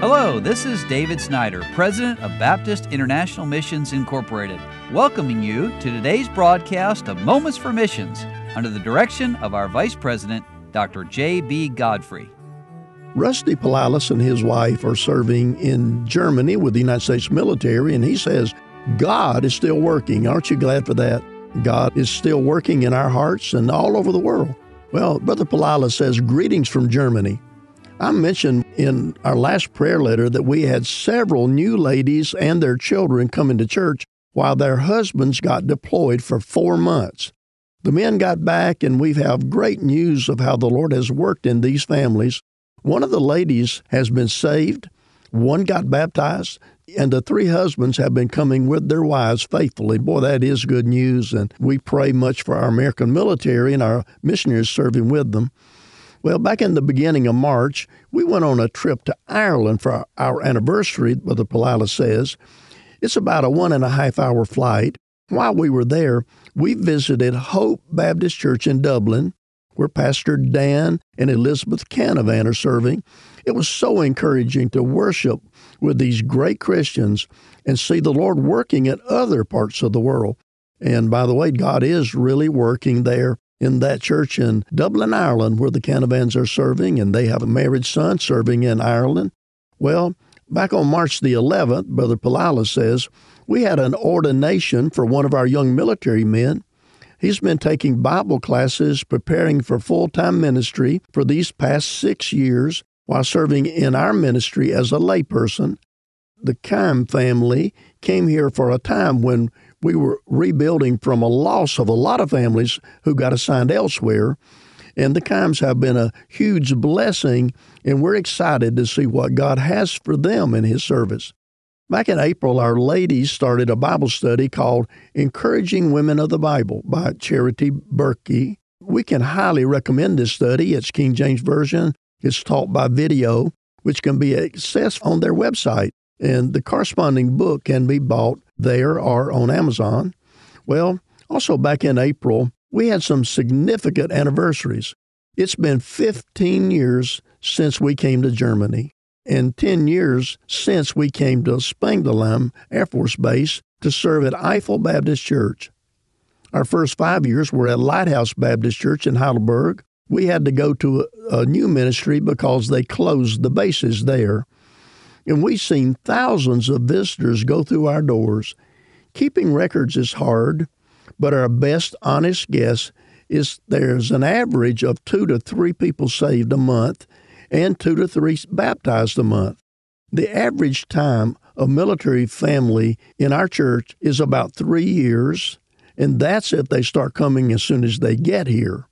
Hello, this is David Snyder, President of Baptist International Missions Incorporated, welcoming you to today's broadcast of Moments for Missions under the direction of our Vice President, Dr. J.B. Godfrey. Rusty Palalis and his wife are serving in Germany with the United States military, and he says, God is still working. Aren't you glad for that? God is still working in our hearts and all over the world. Well, Brother Palalis says, Greetings from Germany. I mentioned in our last prayer letter that we had several new ladies and their children coming to church while their husbands got deployed for four months. The men got back, and we have great news of how the Lord has worked in these families. One of the ladies has been saved, one got baptized, and the three husbands have been coming with their wives faithfully. Boy, that is good news, and we pray much for our American military and our missionaries serving with them. Well, back in the beginning of March, we went on a trip to Ireland for our anniversary, Brother Palala says. It's about a one and a half hour flight. While we were there, we visited Hope Baptist Church in Dublin, where Pastor Dan and Elizabeth Canavan are serving. It was so encouraging to worship with these great Christians and see the Lord working in other parts of the world. And by the way, God is really working there in that church in Dublin, Ireland, where the Canavans are serving, and they have a married son serving in Ireland. Well, back on March the 11th, Brother Palala says, we had an ordination for one of our young military men. He's been taking Bible classes, preparing for full time ministry for these past six years while serving in our ministry as a layperson. The Kime family came here for a time when we were rebuilding from a loss of a lot of families who got assigned elsewhere. And the Kimes have been a huge blessing, and we're excited to see what God has for them in His service. Back in April, our ladies started a Bible study called Encouraging Women of the Bible by Charity Berkey. We can highly recommend this study. It's King James Version, it's taught by video, which can be accessed on their website. And the corresponding book can be bought there or on Amazon. Well, also back in April, we had some significant anniversaries. It's been 15 years since we came to Germany and 10 years since we came to Spangdahlem Air Force Base to serve at Eifel Baptist Church. Our first five years were at Lighthouse Baptist Church in Heidelberg. We had to go to a, a new ministry because they closed the bases there and we've seen thousands of visitors go through our doors. Keeping records is hard, but our best honest guess is there's an average of two to three people saved a month and two to three baptized a month. The average time a military family in our church is about three years, and that's if they start coming as soon as they get here.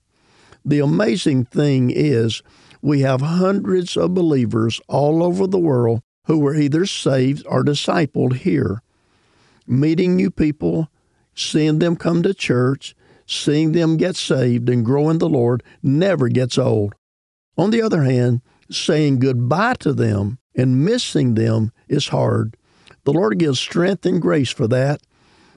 The amazing thing is, we have hundreds of believers all over the world who were either saved or discipled here. Meeting new people, seeing them come to church, seeing them get saved and grow in the Lord never gets old. On the other hand, saying goodbye to them and missing them is hard. The Lord gives strength and grace for that.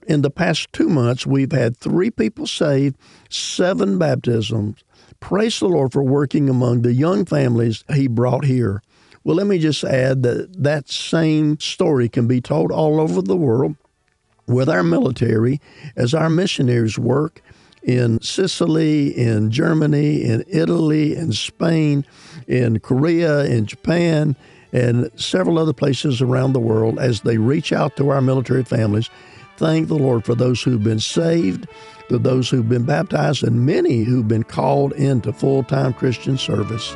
In the past two months, we've had three people saved, seven baptisms. Praise the Lord for working among the young families He brought here. Well, let me just add that that same story can be told all over the world with our military as our missionaries work in Sicily, in Germany, in Italy, in Spain, in Korea, in Japan, and several other places around the world as they reach out to our military families. Thank the Lord for those who've been saved, for those who've been baptized, and many who've been called into full time Christian service.